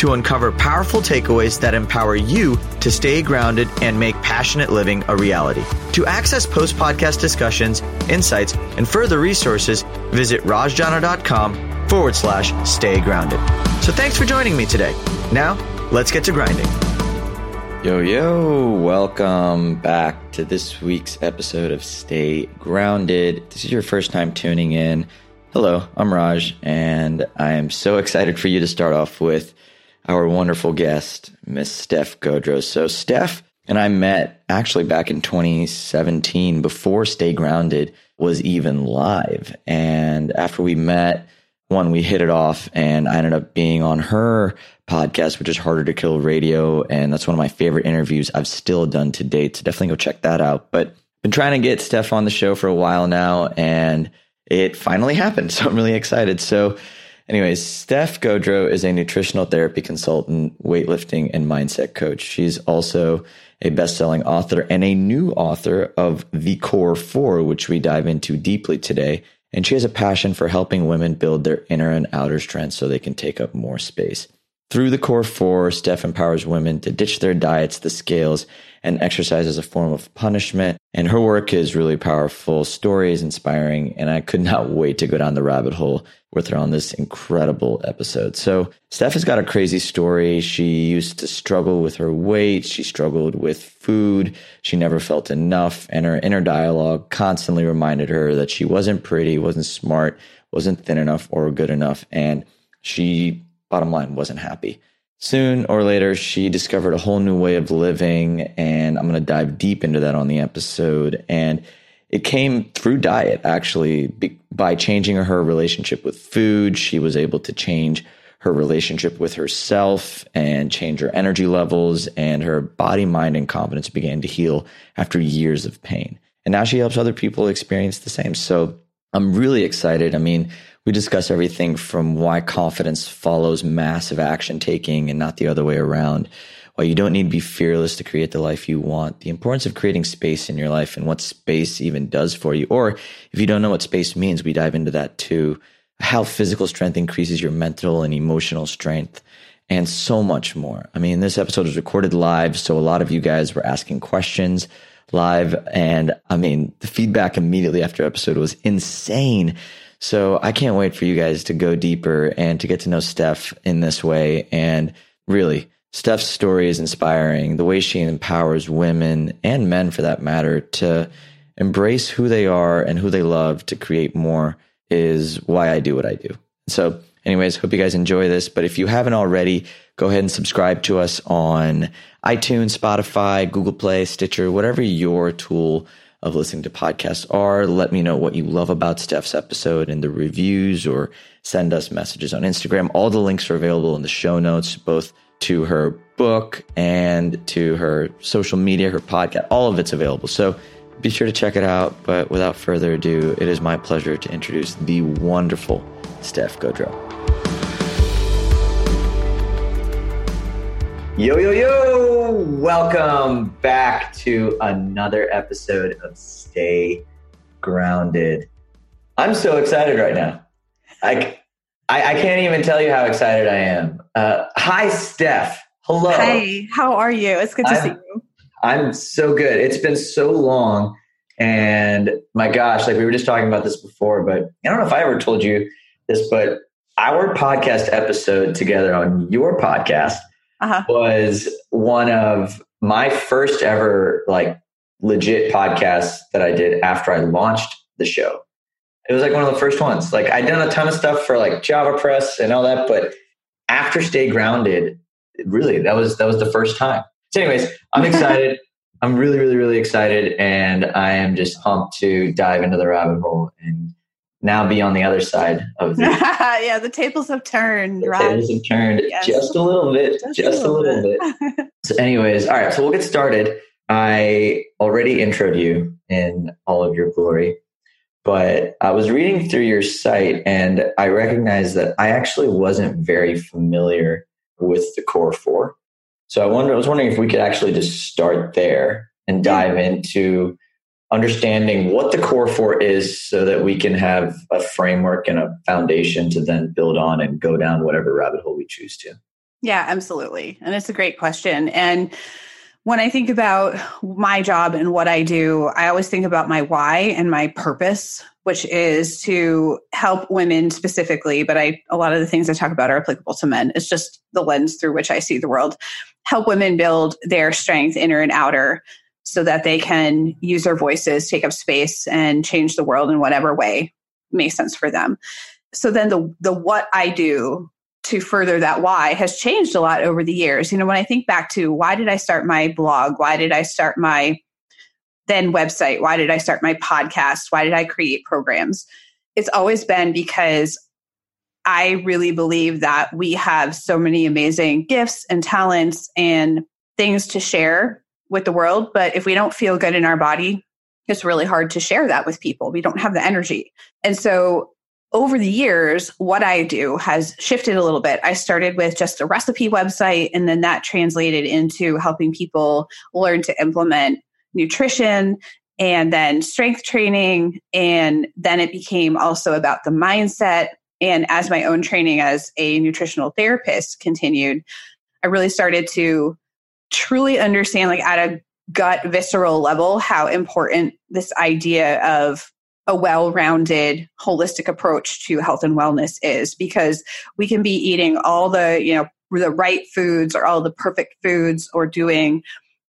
to uncover powerful takeaways that empower you to stay grounded and make passionate living a reality. To access post podcast discussions, insights, and further resources, visit rajjana.com forward slash stay grounded. So thanks for joining me today. Now, let's get to grinding. Yo, yo, welcome back to this week's episode of Stay Grounded. This is your first time tuning in. Hello, I'm Raj, and I am so excited for you to start off with our wonderful guest, Miss Steph Gaudreau. So, Steph and I met actually back in 2017 before Stay Grounded was even live. And after we met, one, we hit it off and I ended up being on her podcast, which is Harder to Kill Radio. And that's one of my favorite interviews I've still done to date. So definitely go check that out. But been trying to get Steph on the show for a while now and it finally happened. So I'm really excited. So anyways, Steph Gaudreau is a nutritional therapy consultant, weightlifting and mindset coach. She's also a best-selling author and a new author of The Core 4, which we dive into deeply today and she has a passion for helping women build their inner and outer strength so they can take up more space. Through the core four, Steph empowers women to ditch their diets, the scales, and exercise as a form of punishment. And her work is really powerful. Story is inspiring. And I could not wait to go down the rabbit hole with her on this incredible episode. So Steph has got a crazy story. She used to struggle with her weight. She struggled with food. She never felt enough. And her inner dialogue constantly reminded her that she wasn't pretty, wasn't smart, wasn't thin enough or good enough. And she bottom line, wasn't happy. Soon or later, she discovered a whole new way of living, and I'm going to dive deep into that on the episode. And it came through diet, actually, by changing her relationship with food. She was able to change her relationship with herself and change her energy levels, and her body, mind, and confidence began to heal after years of pain. And now she helps other people experience the same. So I'm really excited. I mean, we discuss everything from why confidence follows massive action taking and not the other way around. Why you don't need to be fearless to create the life you want. The importance of creating space in your life and what space even does for you. Or if you don't know what space means, we dive into that too. How physical strength increases your mental and emotional strength and so much more. I mean, this episode was recorded live, so a lot of you guys were asking questions live. And I mean, the feedback immediately after episode was insane. So I can't wait for you guys to go deeper and to get to know Steph in this way. And really, Steph's story is inspiring. The way she empowers women and men, for that matter, to embrace who they are and who they love to create more is why I do what I do. So, anyways, hope you guys enjoy this. But if you haven't already, go ahead and subscribe to us on iTunes, Spotify, Google Play, Stitcher, whatever your tool of listening to podcasts are. Let me know what you love about Steph's episode in the reviews or send us messages on Instagram. All the links are available in the show notes, both to her book and to her social media, her podcast. All of it's available. So be sure to check it out. But without further ado, it is my pleasure to introduce the wonderful Steph Gaudreau. Yo, yo, yo! Welcome back to another episode of Stay Grounded. I'm so excited right now. I, I, I can't even tell you how excited I am. Uh, hi, Steph. Hello. Hi, how are you? It's good to I'm, see you. I'm so good. It's been so long. And my gosh, like we were just talking about this before, but I don't know if I ever told you this, but our podcast episode together on your podcast uh-huh. was one of my first ever like legit podcasts that I did after I launched the show. It was like one of the first ones. Like I'd done a ton of stuff for like Java Press and all that, but after Stay Grounded, really that was that was the first time. So, anyways, I'm excited. I'm really, really, really excited, and I am just pumped to dive into the rabbit hole and now be on the other side of the yeah the tables have turned the right tables have turned yes. just a little bit just, just a little, little bit, bit. so anyways all right so we'll get started I already introed you in all of your glory, but I was reading through your site and I recognized that I actually wasn't very familiar with the core four. So I wonder, I was wondering if we could actually just start there and dive into understanding what the core four is so that we can have a framework and a foundation to then build on and go down whatever rabbit hole we choose to. Yeah, absolutely. And it's a great question. And when I think about my job and what I do, I always think about my why and my purpose, which is to help women specifically, but I a lot of the things I talk about are applicable to men. It's just the lens through which I see the world. Help women build their strength inner and outer so that they can use their voices, take up space and change the world in whatever way makes sense for them. So then the the what I do to further that why has changed a lot over the years. You know, when I think back to why did I start my blog? Why did I start my then website? Why did I start my podcast? Why did I create programs? It's always been because I really believe that we have so many amazing gifts and talents and things to share with the world. But if we don't feel good in our body, it's really hard to share that with people. We don't have the energy. And so over the years, what I do has shifted a little bit. I started with just a recipe website, and then that translated into helping people learn to implement nutrition and then strength training. And then it became also about the mindset. And as my own training as a nutritional therapist continued, I really started to truly understand, like at a gut visceral level, how important this idea of a well rounded, holistic approach to health and wellness is because we can be eating all the, you know, the right foods or all the perfect foods or doing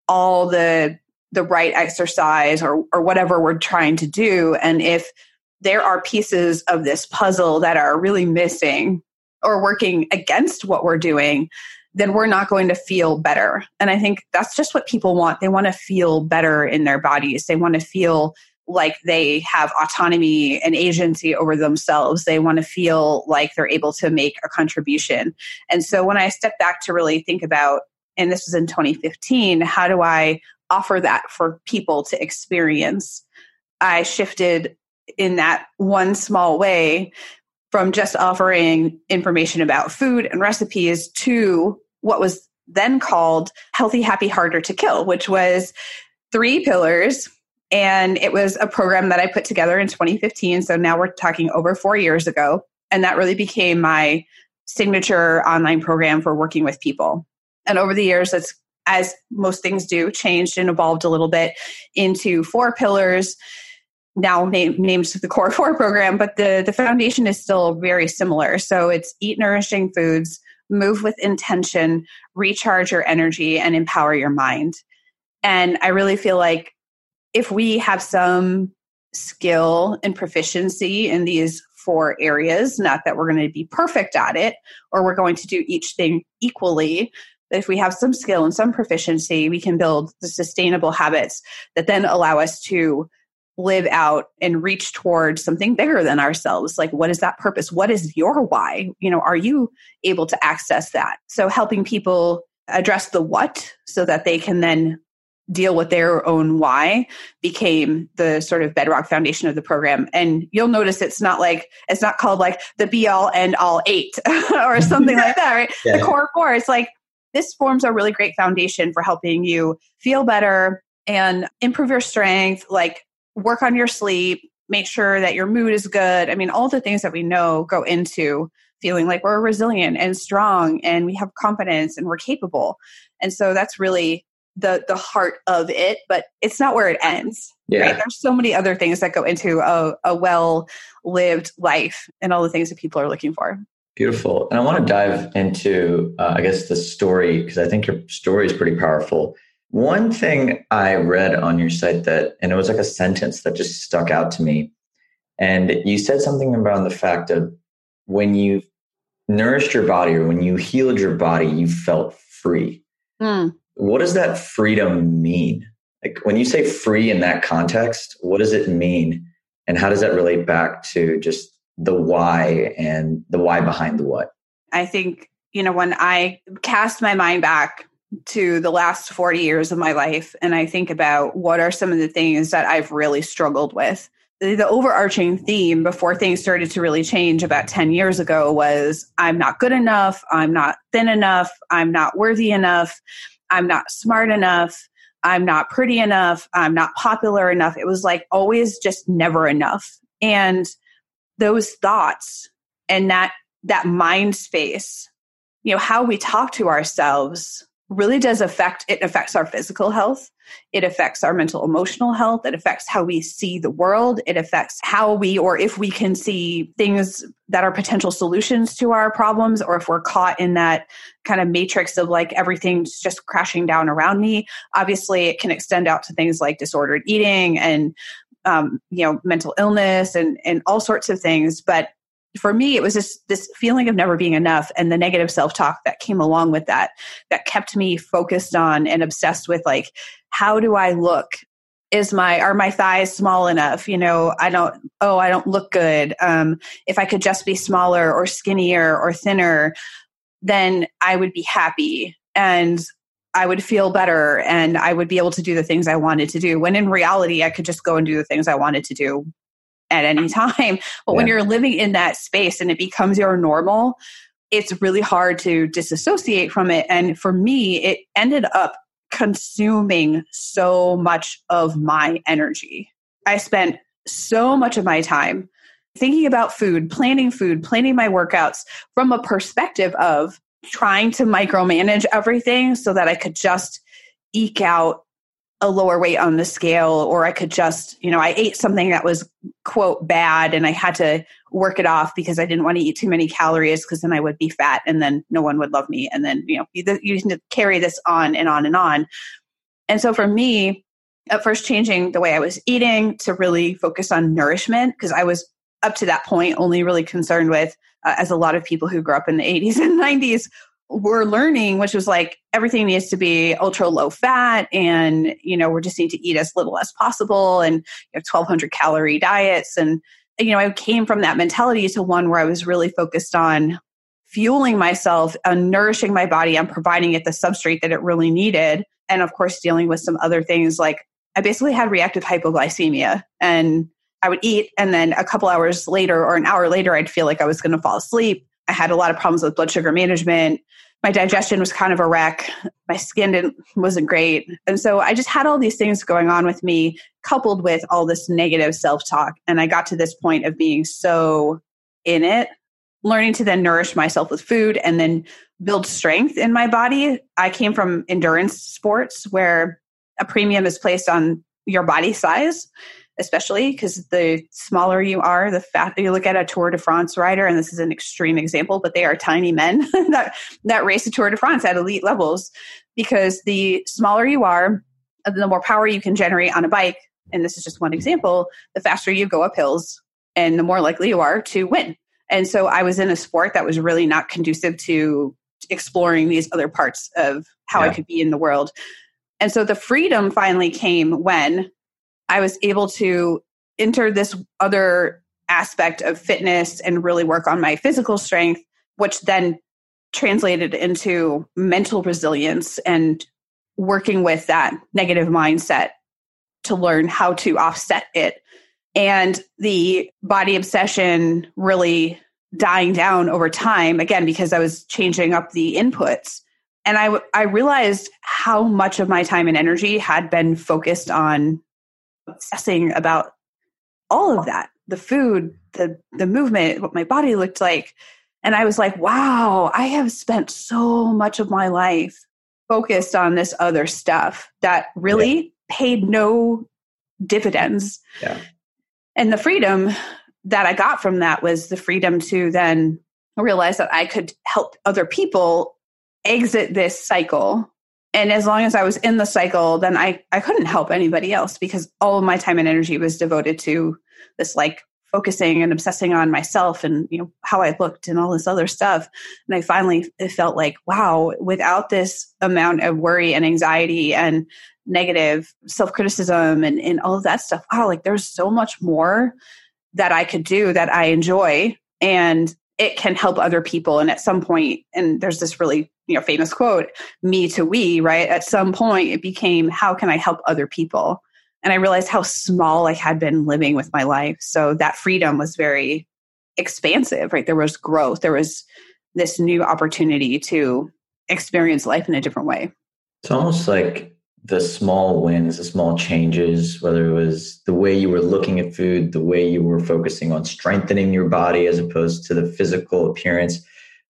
all the the right exercise or or whatever we're trying to do. And if there are pieces of this puzzle that are really missing or working against what we're doing then we're not going to feel better and i think that's just what people want they want to feel better in their bodies they want to feel like they have autonomy and agency over themselves. They want to feel like they're able to make a contribution. And so when I step back to really think about, and this was in 2015, how do I offer that for people to experience? I shifted in that one small way from just offering information about food and recipes to what was then called Healthy, Happy, Harder to Kill, which was three pillars and it was a program that I put together in 2015. So now we're talking over four years ago. And that really became my signature online program for working with people. And over the years, it's as most things do, changed and evolved a little bit into four pillars, now name, named the Core Four program, but the, the foundation is still very similar. So it's eat nourishing foods, move with intention, recharge your energy, and empower your mind. And I really feel like if we have some skill and proficiency in these four areas, not that we're going to be perfect at it or we're going to do each thing equally, but if we have some skill and some proficiency, we can build the sustainable habits that then allow us to live out and reach towards something bigger than ourselves? Like what is that purpose? What is your why? You know are you able to access that? So helping people address the what so that they can then deal with their own why became the sort of bedrock foundation of the program. And you'll notice it's not like it's not called like the be all and all eight or something like that right? Yeah. the core four. It's like this forms a really great foundation for helping you feel better and improve your strength like work on your sleep make sure that your mood is good i mean all the things that we know go into feeling like we're resilient and strong and we have confidence and we're capable and so that's really the the heart of it, but it's not where it ends. Yeah. Right? There's so many other things that go into a, a well lived life and all the things that people are looking for. Beautiful. And I want to dive into, uh, I guess, the story because I think your story is pretty powerful. One thing I read on your site that, and it was like a sentence that just stuck out to me. And you said something about the fact of when you nourished your body or when you healed your body, you felt free. Mm what does that freedom mean? Like when you say free in that context, what does it mean? And how does that relate back to just the why and the why behind the what? I think, you know, when I cast my mind back to the last 40 years of my life and I think about what are some of the things that I've really struggled with. The, the, overarching theme before things started to really change about 10 years ago was I'm not good enough, I'm not thin enough, I'm not worthy enough, I'm not smart enough, I'm not pretty enough, I'm not popular enough. It was like always just never enough. And those thoughts and that that mind space, you know, how we talk to ourselves really does affect it affects our physical health. It affects our mental emotional health. It affects how we see the world. It affects how we or if we can see things that are potential solutions to our problems or if we're caught in that kind of matrix of like everything's just crashing down around me. Obviously it can extend out to things like disordered eating and um, you know mental illness and and all sorts of things but for me it was just this feeling of never being enough and the negative self-talk that came along with that that kept me focused on and obsessed with like how do i look? Is my are my thighs small enough? You know i don't oh i don't look good. Um if i could just be smaller or skinnier or thinner then i would be happy and i would feel better and i would be able to do the things i wanted to do when in reality i could just go and do the things i wanted to do at any time. But yeah. when you're living in that space and it becomes your normal, it's really hard to disassociate from it. And for me, it ended up consuming so much of my energy. I spent so much of my time thinking about food, planning food, planning my workouts from a perspective of trying to micromanage everything so that I could just eke out a lower weight on the scale or I could just, you know, I ate something that was quote bad and I had to work it off because I didn't want to eat too many calories because then I would be fat and then no one would love me and then, you know, you, you can carry this on and on and on. And so for me, at first changing the way I was eating to really focus on nourishment because I was up to that point only really concerned with uh, as a lot of people who grew up in the 80s and 90s we're learning, which was like everything needs to be ultra low fat, and you know, we just need to eat as little as possible, and you know, 1200 calorie diets. And you know, I came from that mentality to one where I was really focused on fueling myself, and nourishing my body, and providing it the substrate that it really needed. And of course, dealing with some other things like I basically had reactive hypoglycemia, and I would eat, and then a couple hours later or an hour later, I'd feel like I was going to fall asleep I had a lot of problems with blood sugar management. My digestion was kind of a wreck. My skin didn't, wasn't great. And so I just had all these things going on with me, coupled with all this negative self talk. And I got to this point of being so in it, learning to then nourish myself with food and then build strength in my body. I came from endurance sports where a premium is placed on your body size especially because the smaller you are, the faster you look at a Tour de France rider, and this is an extreme example, but they are tiny men that, that race the Tour de France at elite levels. Because the smaller you are, uh, the more power you can generate on a bike, and this is just one example, the faster you go up hills and the more likely you are to win. And so I was in a sport that was really not conducive to exploring these other parts of how yeah. I could be in the world. And so the freedom finally came when I was able to enter this other aspect of fitness and really work on my physical strength, which then translated into mental resilience and working with that negative mindset to learn how to offset it. And the body obsession really dying down over time, again, because I was changing up the inputs. And I, I realized how much of my time and energy had been focused on obsessing about all of that the food the the movement what my body looked like and i was like wow i have spent so much of my life focused on this other stuff that really yeah. paid no dividends yeah. and the freedom that i got from that was the freedom to then realize that i could help other people exit this cycle and as long as I was in the cycle, then I, I couldn't help anybody else because all of my time and energy was devoted to this like focusing and obsessing on myself and you know how I looked and all this other stuff. And I finally felt like, wow, without this amount of worry and anxiety and negative self-criticism and, and all of that stuff, wow, like there's so much more that I could do that I enjoy. And it can help other people. And at some point, and there's this really, you know, famous quote, me to we, right? At some point it became, how can I help other people? And I realized how small I had been living with my life. So that freedom was very expansive, right? There was growth. There was this new opportunity to experience life in a different way. It's almost like the small wins, the small changes, whether it was the way you were looking at food, the way you were focusing on strengthening your body as opposed to the physical appearance,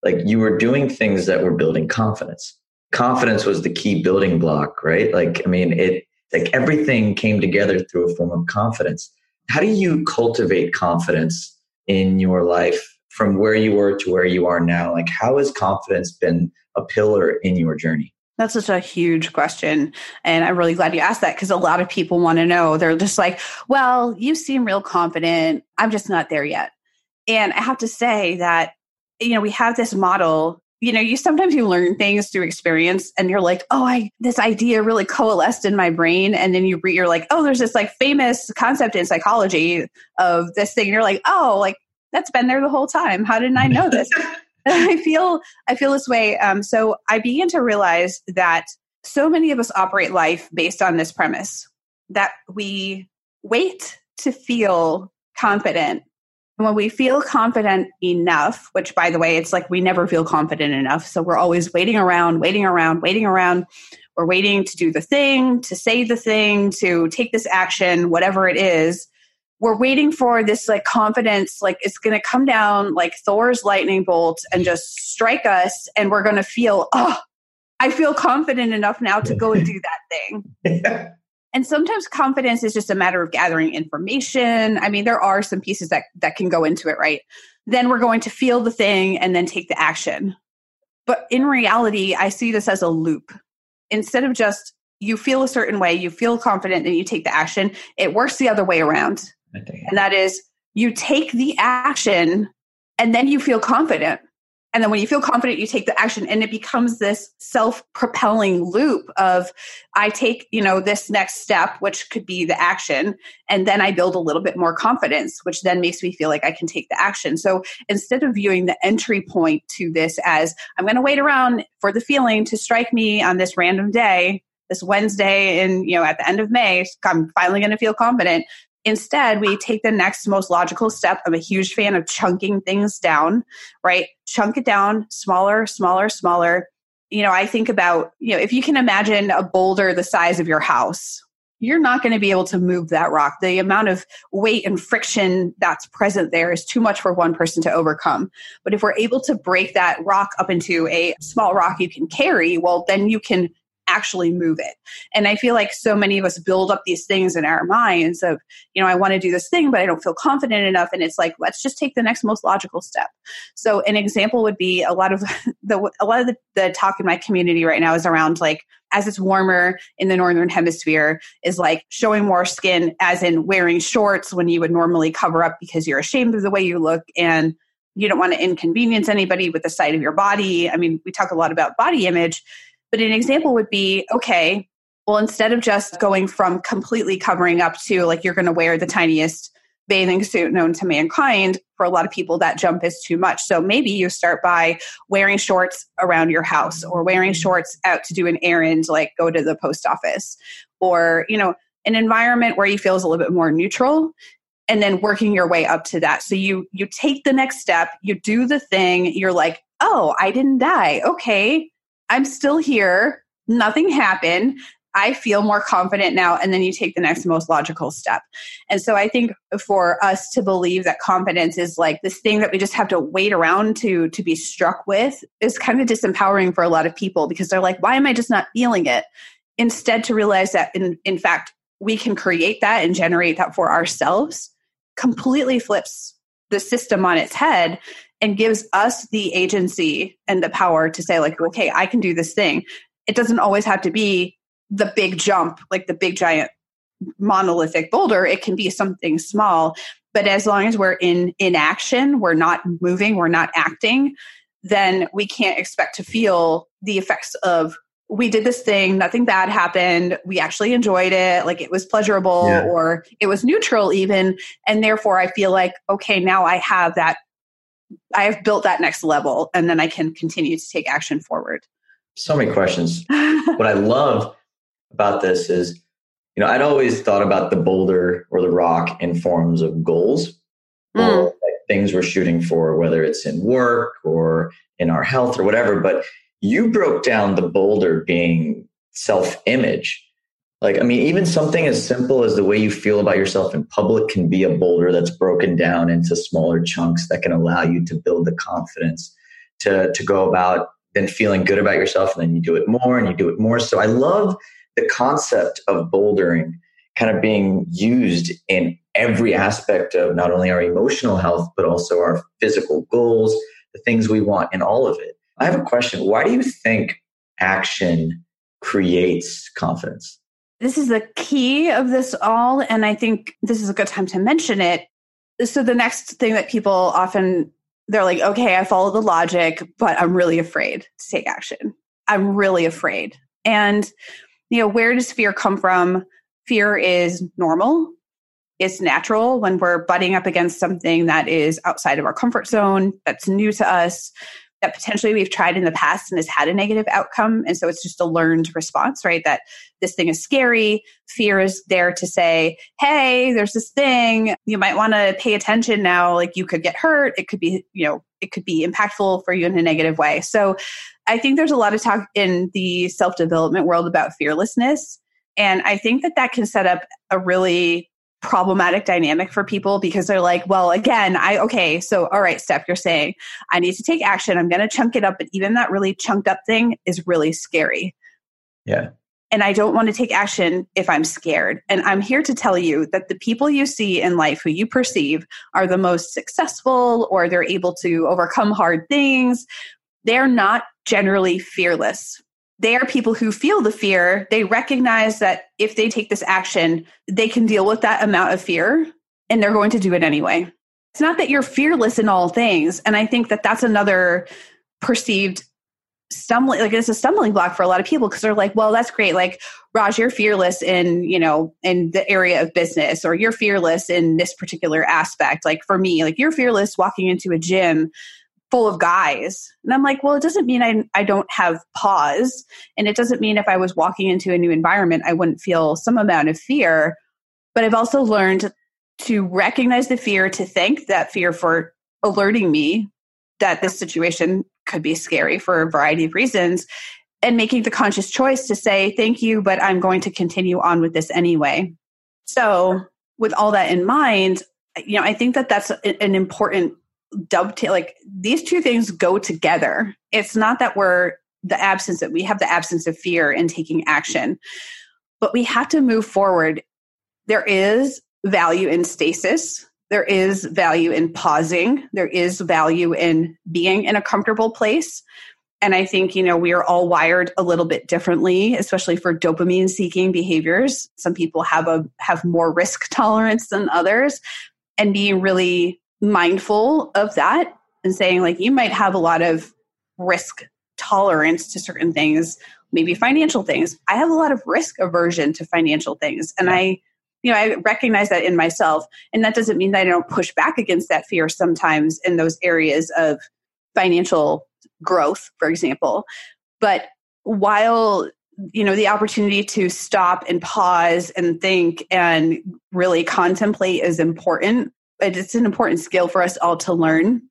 like you were doing things that were building confidence. Confidence was the key building block, right? Like, I mean, it, like everything came together through a form of confidence. How do you cultivate confidence in your life from where you were to where you are now? Like, how has confidence been a pillar in your journey? That's such a huge question. And I'm really glad you asked that because a lot of people want to know. They're just like, well, you seem real confident. I'm just not there yet. And I have to say that, you know, we have this model. You know, you sometimes you learn things through experience and you're like, oh, I this idea really coalesced in my brain. And then you you're like, oh, there's this like famous concept in psychology of this thing. And you're like, oh, like that's been there the whole time. How didn't I know this? I feel I feel this way. Um, so I began to realize that so many of us operate life based on this premise that we wait to feel confident. And when we feel confident enough, which by the way, it's like we never feel confident enough. So we're always waiting around, waiting around, waiting around. We're waiting to do the thing, to say the thing, to take this action, whatever it is we're waiting for this like confidence like it's going to come down like thor's lightning bolt and just strike us and we're going to feel oh i feel confident enough now to go and do that thing. And sometimes confidence is just a matter of gathering information. I mean there are some pieces that that can go into it right? Then we're going to feel the thing and then take the action. But in reality i see this as a loop. Instead of just you feel a certain way you feel confident and you take the action. It works the other way around and that is you take the action and then you feel confident. And then when you feel confident, you take the action and it becomes this self-propelling loop of I take, you know, this next step, which could be the action, and then I build a little bit more confidence, which then makes me feel like I can take the action. So instead of viewing the entry point to this as I'm going to wait around for the feeling to strike me on this random day, this Wednesday and you know at the end of May, I'm finally going to feel confident. Instead, we take the next most logical step. I'm a huge fan of chunking things down, right? Chunk it down smaller, smaller, smaller. You know, I think about, you know, if you can imagine a boulder the size of your house, you're not going to be able to move that rock. The amount of weight and friction that's present there is too much for one person to overcome. But if we're able to break that rock up into a small rock you can carry, well, then you can actually move it. And I feel like so many of us build up these things in our minds of, you know, I want to do this thing, but I don't feel confident enough. And it's like, let's just take the next most logical step. So an example would be a lot of the, a lot of the, the talk in my community right now is around like, as it's warmer in the northern hemisphere is like showing more skin as in wearing shorts when you would normally cover up because you're ashamed of the way you look and you don't want to inconvenience anybody with the sight of your body. I mean, we talk a lot about body image, but an example would be okay, well, instead of just going from completely covering up to like you're going to wear the tiniest bathing suit known to mankind, for a lot of people, that jump is too much. So maybe you start by wearing shorts around your house or wearing shorts out to do an errand, like go to the post office, or, you know, an environment where you feel is a little bit more neutral and then working your way up to that so you you take the next step you do the thing you're like oh i didn't die okay I'm still here. Nothing happened. I feel more confident now. And then you take the next most logical step. And so I think for us to believe that confidence is like this thing that we just have to wait around to, to be struck with is kind of disempowering for a lot of people because they're like, why am I just not feeling it? Instead, to realize that in, in fact, we can create that and generate that for ourselves completely flips the system on its head and gives us the agency and the power to say like okay i can do this thing. It doesn't always have to be the big jump like the big giant monolithic boulder. It can be something small. But as long as we're in inaction we're not moving we're not acting then we can't expect to feel the effects of we did this thing nothing bad happened we actually enjoyed it like it was pleasurable yeah. or it was neutral even and therefore i feel like okay now i have that I have built that next level and then I can continue to take action forward. So many questions. what I love about this is, you know, I'd always thought about the boulder or the rock in forms of goals mm. or like things we're shooting for, whether it's in work or in our health or whatever. But you broke down the boulder being self image. Like, I mean, even something as simple as the way you feel about yourself in public can be a boulder that's broken down into smaller chunks that can allow you to build the confidence to, to go about then feeling good about yourself. And then you do it more and you do it more. So I love the concept of bouldering kind of being used in every aspect of not only our emotional health, but also our physical goals, the things we want, and all of it. I have a question. Why do you think action creates confidence? This is the key of this all. And I think this is a good time to mention it. So, the next thing that people often they're like, okay, I follow the logic, but I'm really afraid to take action. I'm really afraid. And, you know, where does fear come from? Fear is normal. It's natural when we're butting up against something that is outside of our comfort zone, that's new to us that potentially we've tried in the past and has had a negative outcome. And so it's just a learned response, right? That this thing is scary. Fear is there to say, hey, there's this thing. You might want to pay attention now. Like you could get hurt. It could be, you know, it could be impactful for you in a negative way. So I think there's a lot of talk in the self development world about fearlessness. And I think that that can set up a really problematic dynamic for people because they're like, well, again, I, okay, so all right, Steph, you're saying I need to take action. I'm going to chunk it up, but even that really chunked up thing is really scary. Yeah. And I don't want to take action if I'm scared. And I'm here to tell you that the people you see in life who you perceive are the most successful or they're able to overcome hard things, they're not generally fearless they are people who feel the fear. They recognize that if they take this action, they can deal with that amount of fear and they're going to do it anyway. It's not that you're fearless in all things. And I think that that's another perceived stumbling like it's a stumbling block for a lot of people because they're like well that's great like raj you're fearless in you know in the area of business or you're fearless in this particular aspect like for me like you're fearless walking into a gym full of guys. And I'm like, well, it doesn't mean I, I don't have pause. And it doesn't mean if I was walking into a new environment, I wouldn't feel some amount of fear. But I've also learned to recognize the fear, to thank that fear for alerting me that this situation could be scary for a variety of reasons, and making the conscious choice to say, thank you, but I'm going to continue on with this anyway. So, with all that in mind, you know, I think that that's an important dovetail like these two things go together. It's not that we're the absence that we have the absence of fear in taking action but we have to move forward. There is value in stasis. There is value in pausing. There is value in being in a comfortable place. And i think you know we are all wired a little bit differently especially for dopamine seeking behaviors. Some people have a have more risk tolerance than others. And being really mindful of that and saying like you might have a lot of risk tolerance to certain things maybe financial things. I have a lot of risk aversion to financial things. And i you know i recognize that in myself. And that doesn't mean that i don't push back against that fear sometimes in those areas of financial growth for example. But while you know the opportunity to stop and pause and think and really contemplate is important it's an important skill for us all to learn.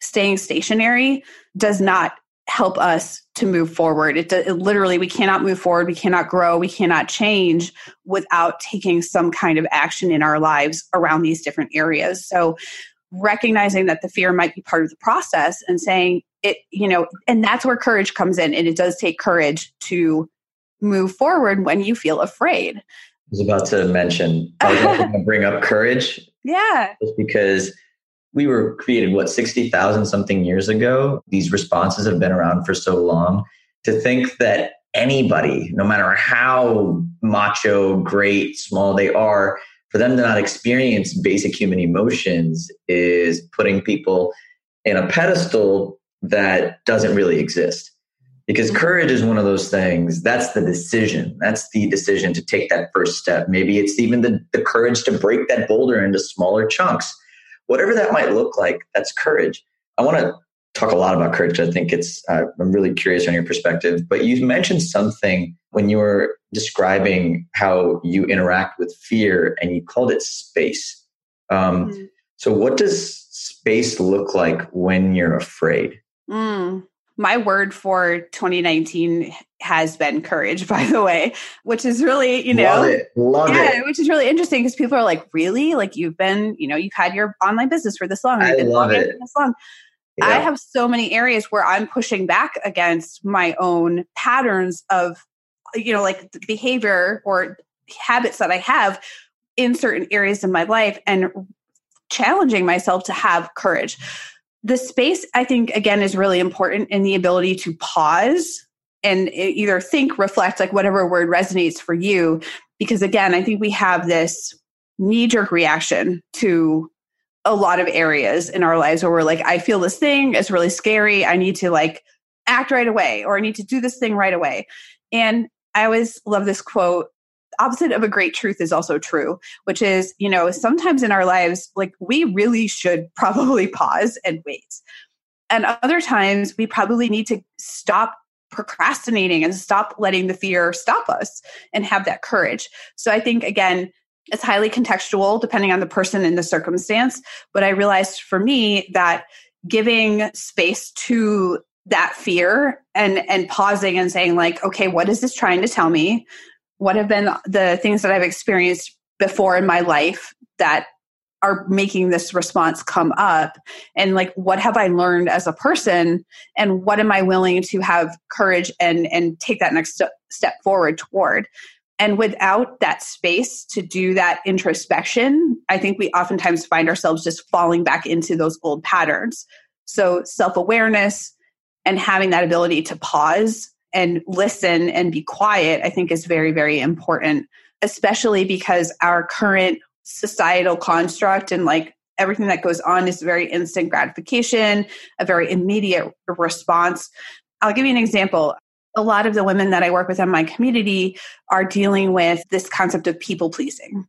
Staying stationary does not help us to move forward. It, it, literally, we cannot move forward, we cannot grow, we cannot change without taking some kind of action in our lives around these different areas. So, recognizing that the fear might be part of the process and saying it, you know, and that's where courage comes in. And it does take courage to move forward when you feel afraid. I was about to mention, I was going to bring up courage yeah. Just because we were created, what, 60,000 something years ago? These responses have been around for so long. To think that anybody, no matter how macho, great, small they are, for them to not experience basic human emotions is putting people in a pedestal that doesn't really exist. Because mm-hmm. courage is one of those things. That's the decision. That's the decision to take that first step. Maybe it's even the, the courage to break that boulder into smaller chunks. Whatever that might look like, that's courage. I want to talk a lot about courage. I think it's, uh, I'm really curious on your perspective, but you mentioned something when you were describing how you interact with fear and you called it space. Um, mm. So, what does space look like when you're afraid? Mm. My word for 2019 has been courage, by the way, which is really, you know, love it. Love yeah, it. which is really interesting because people are like, really? Like you've been, you know, you've had your online business for this long. I love it. this long. Yeah. I have so many areas where I'm pushing back against my own patterns of, you know, like behavior or habits that I have in certain areas of my life and challenging myself to have courage. The space, I think, again, is really important in the ability to pause and either think, reflect, like whatever word resonates for you. Because again, I think we have this knee jerk reaction to a lot of areas in our lives where we're like, I feel this thing, it's really scary. I need to like act right away, or I need to do this thing right away. And I always love this quote opposite of a great truth is also true, which is, you know, sometimes in our lives, like we really should probably pause and wait. And other times we probably need to stop procrastinating and stop letting the fear stop us and have that courage. So I think, again, it's highly contextual depending on the person and the circumstance. But I realized for me that giving space to that fear and and pausing and saying like okay what is this trying to tell me what have been the things that i've experienced before in my life that are making this response come up? And like what have i learned as a person? And what am i willing to have courage and and take that next step forward toward? And without that space to do that introspection, I think we oftentimes find ourselves just falling back into those old patterns. So, self awareness and having that ability to pause and listen and be quiet, I think is very, very important, especially because our current societal construct and like everything that goes on is very instant gratification, a very immediate response. I'll give you an example a lot of the women that I work with in my community are dealing with this concept of people pleasing.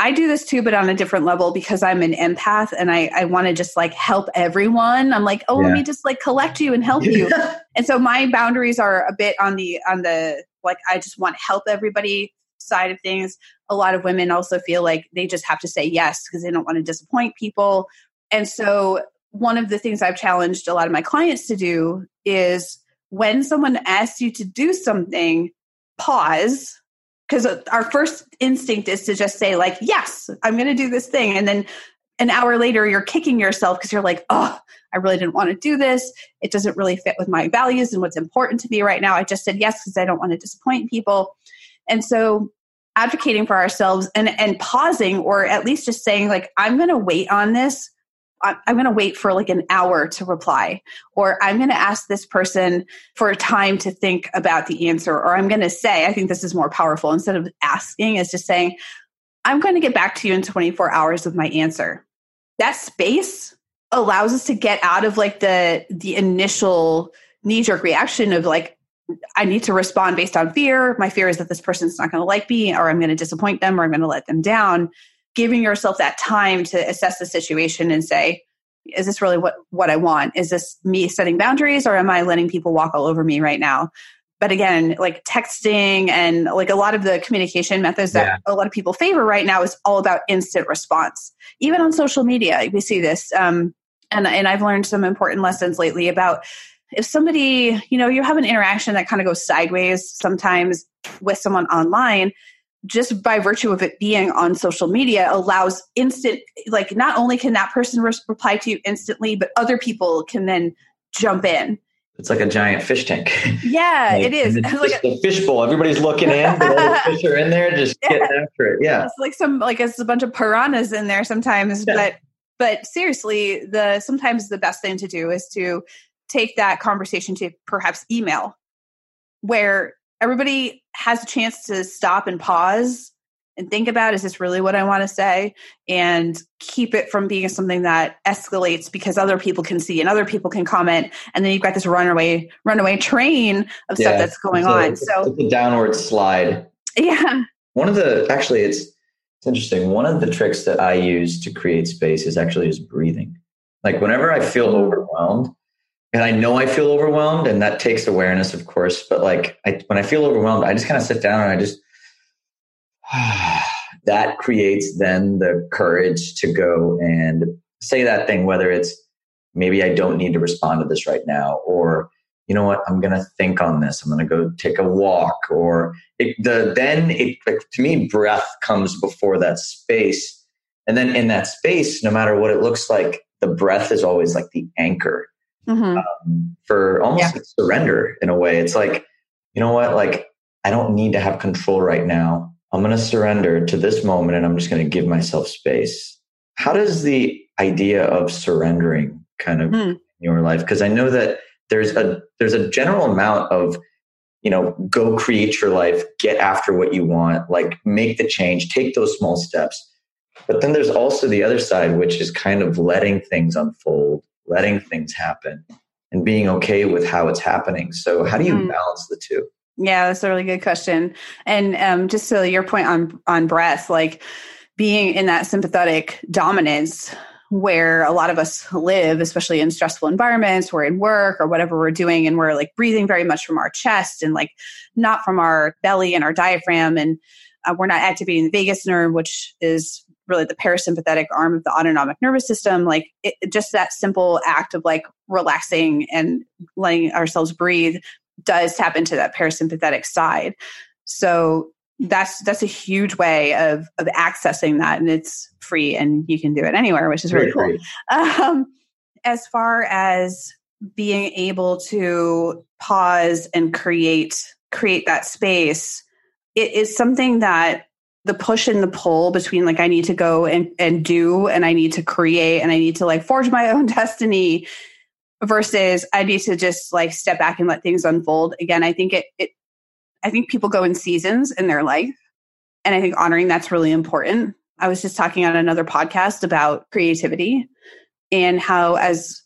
I do this too, but on a different level because I'm an empath and I, I want to just like help everyone. I'm like, oh, yeah. let me just like collect you and help you. and so my boundaries are a bit on the on the like I just want to help everybody side of things. A lot of women also feel like they just have to say yes because they don't want to disappoint people. And so one of the things I've challenged a lot of my clients to do is when someone asks you to do something, pause because our first instinct is to just say like yes i'm going to do this thing. And then an hour later you're kicking yourself because you're like oh i really didn't want to do this. It doesn't really fit with my values and what's important to me right now. I just said yes because i don't want to disappoint people. And so advocating for ourselves and and pausing or at least just saying like i'm going to wait on this I'm going to wait for like an hour to reply, or I'm going to ask this person for a time to think about the answer, or I'm going to say, I think this is more powerful instead of asking, is just saying, I'm going to get back to you in 24 hours with my answer. That space allows us to get out of like the the initial knee jerk reaction of like I need to respond based on fear. My fear is that this person's not going to like me, or I'm going to disappoint them, or I'm going to let them down giving yourself that time to assess the situation and say, is this really what, what I want? Is this me setting boundaries or am I letting people walk all over me right now? But again, like texting and like a lot of the communication methods that yeah. a lot of people favor right now is all about instant response. Even on social media, we see this. Um, and, and I've learned some important lessons lately about if somebody, you know, you have an interaction that kind of goes sideways sometimes with someone online, just by virtue of it being on social media allows instant like not only can that person re- reply to you instantly but other people can then jump in. It's like a giant fish tank. Yeah like, it is. it's like a fishbowl. Everybody's looking in but all the fish are in there just yeah. getting after it. Yeah. It's like some like it's a bunch of piranhas in there sometimes yeah. but but seriously the sometimes the best thing to do is to take that conversation to perhaps email where everybody has a chance to stop and pause and think about is this really what I want to say and keep it from being something that escalates because other people can see and other people can comment and then you've got this runaway runaway train of yeah, stuff that's going a, on. So it's a downward slide. Yeah. One of the actually it's it's interesting. One of the tricks that I use to create space is actually just breathing. Like whenever I feel overwhelmed, and I know I feel overwhelmed, and that takes awareness, of course. But like I, when I feel overwhelmed, I just kind of sit down and I just that creates then the courage to go and say that thing, whether it's maybe I don't need to respond to this right now, or you know what, I'm going to think on this. I'm going to go take a walk, or it, the then it to me, breath comes before that space, and then in that space, no matter what it looks like, the breath is always like the anchor mm-hmm. um, for almost yeah. surrender in a way. It's like you know what, like I don't need to have control right now. I'm going to surrender to this moment, and I'm just going to give myself space. How does the idea of surrendering kind of mm. in your life? Because I know that there's a there's a general amount of you know go create your life get after what you want like make the change take those small steps but then there's also the other side which is kind of letting things unfold letting things happen and being okay with how it's happening so how do you mm. balance the two yeah that's a really good question and um, just to your point on on breath like being in that sympathetic dominance where a lot of us live, especially in stressful environments, we're in work or whatever we're doing, and we're like breathing very much from our chest and like not from our belly and our diaphragm. And uh, we're not activating the vagus nerve, which is really the parasympathetic arm of the autonomic nervous system. Like it, just that simple act of like relaxing and letting ourselves breathe does tap into that parasympathetic side. So that's that's a huge way of of accessing that and it's free and you can do it anywhere which is really cool um, as far as being able to pause and create create that space it is something that the push and the pull between like i need to go and, and do and i need to create and i need to like forge my own destiny versus i need to just like step back and let things unfold again i think it, it I think people go in seasons in their life. And I think honoring that's really important. I was just talking on another podcast about creativity and how, as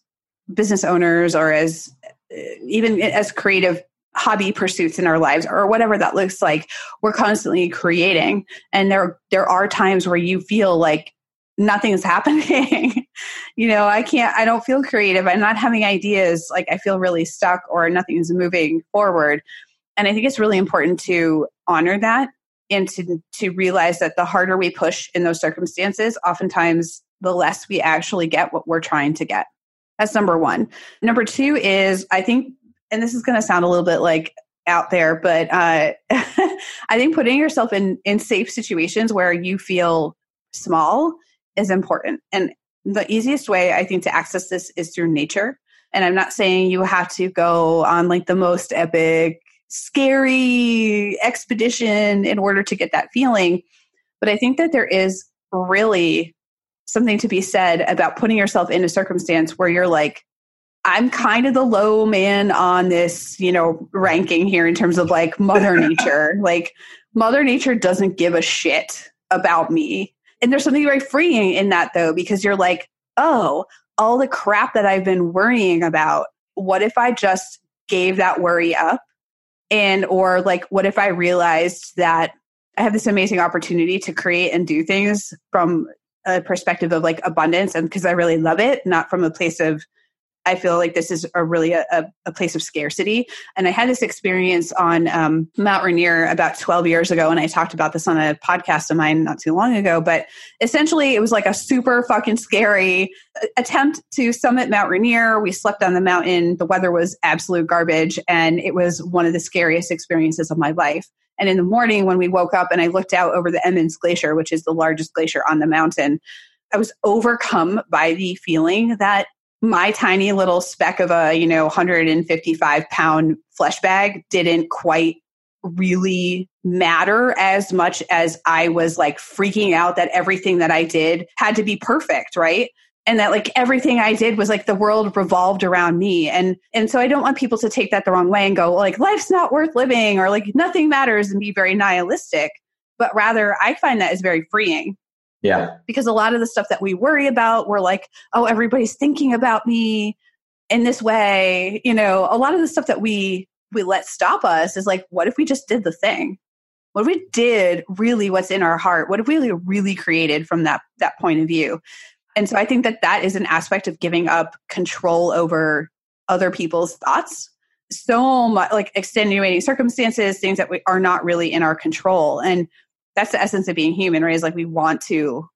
business owners or as uh, even as creative hobby pursuits in our lives or whatever that looks like we're constantly creating. And there there are times where you feel like nothing's happening. You know i can't i don't feel creative. I'm not having ideas. Like i feel really stuck or nothing's moving forward. And I think it's really important to honor that and to, to realize that the harder we push in those circumstances, oftentimes the less we actually get what we're trying to get. That's number one. Number two is, I think, and this is going to sound a little bit like out there, but uh, I think putting yourself in, in safe situations where you feel small is important. And the easiest way I think to access this is through nature. And I'm not saying you have to go on like the most epic scary expedition in order to get that feeling. But I think that there is really something to be said about putting yourself in a circumstance where you're like, I'm kind of the low man on this, you know, ranking here in terms of like mother nature. like mother nature doesn't give a shit about me. And there's something very freeing in that though because you're like, "Oh, all the crap that I've been worrying about, what if I just gave that worry up and or like what if i realized that i have this amazing opportunity to create and do things from a perspective of like abundance and because i really love it not from a place of I feel like this is a really a, a, place of scarcity. And I had this experience on um, Mount Rainier about 12 years ago, and I talked about this on a podcast of mine not too long ago. But essentially, it was like a super fucking scary uh, attempt to summit Mount Rainier. We slept on the mountain. The weather was absolute garbage, and it was one of the scariest experiences of my life. And in the morning, when we woke up and I looked out over the Emmons Glacier, which is the largest glacier on the mountain, I was overcome by the feeling that my tiny little speck of a you know 155 pound flesh bag didn't quite really matter as much as I was like freaking out that everything that I did had to be perfect, right? And that like everything I did was like the world revolved around me. And and so I don't want people to take that the wrong way and go like life's not worth living or like nothing matters and be very nihilistic. But rather I find that is very freeing yeah. Because a lot of the stuff that we worry about, we're like, oh, everybody's thinking about me in this way. You know, a lot of the stuff that we we let stop us is like, what if we just did the thing? What if we did really what's in our heart? What if we really created from that that point of view? And so I think that that is an aspect of giving up control over other people's thoughts. So much like extenuating circumstances, things that we are not really in our control. And that's the essence of being human, right? Is like we want to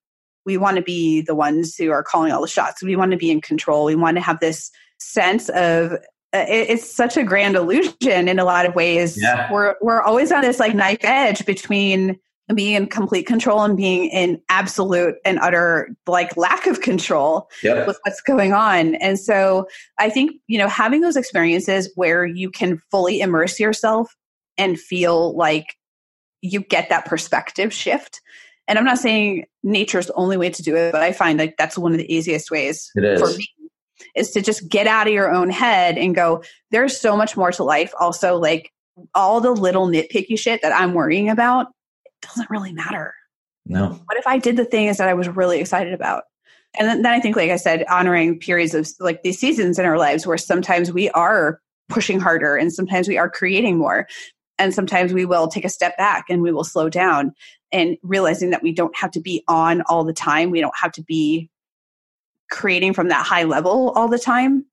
we want to be the ones who are calling all the shots. We want to be in control. We want to have this sense of uh, it's such a grand illusion in a lot of ways. Yeah. We're we're always on this like knife edge between being in complete control and being in absolute and utter like lack of control yep. with what's going on. And so I think, you know, having those experiences where you can fully immerse yourself and feel like you get that perspective shift and I'm not saying nature's the only way to do it, but I find like that's one of the easiest ways for me is to just get out of your own head and go, there's so much more to life. Also, like all the little nitpicky shit that I'm worrying about doesn't really matter. No. What if I did the things that I was really excited about? And then, then I think, like I said, honoring periods of like these seasons in our lives where sometimes we are pushing harder and sometimes we are creating more and sometimes we will take a step back and we will slow down and realizing that we don't have to be on all the time. We don't have to be creating from that high level all the time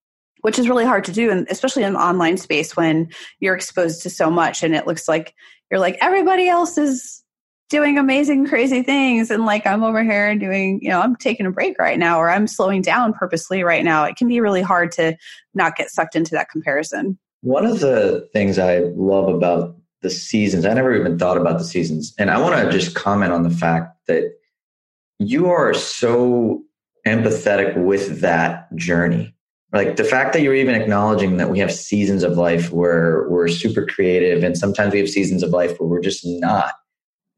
which is really hard to do and especially in online space when you're exposed to so much and it looks like you're like everybody else is doing amazing crazy things and like i'm over here doing you know i'm taking a break right now or i'm slowing down purposely right now. It can be really hard to not get sucked into that comparison one of the things I love about the seasons, I never even thought about the seasons. And I want to just comment on the fact that you are so empathetic with that journey. Like the fact that you're even acknowledging that we have seasons of life where we're super creative, and sometimes we have seasons of life where we're just not,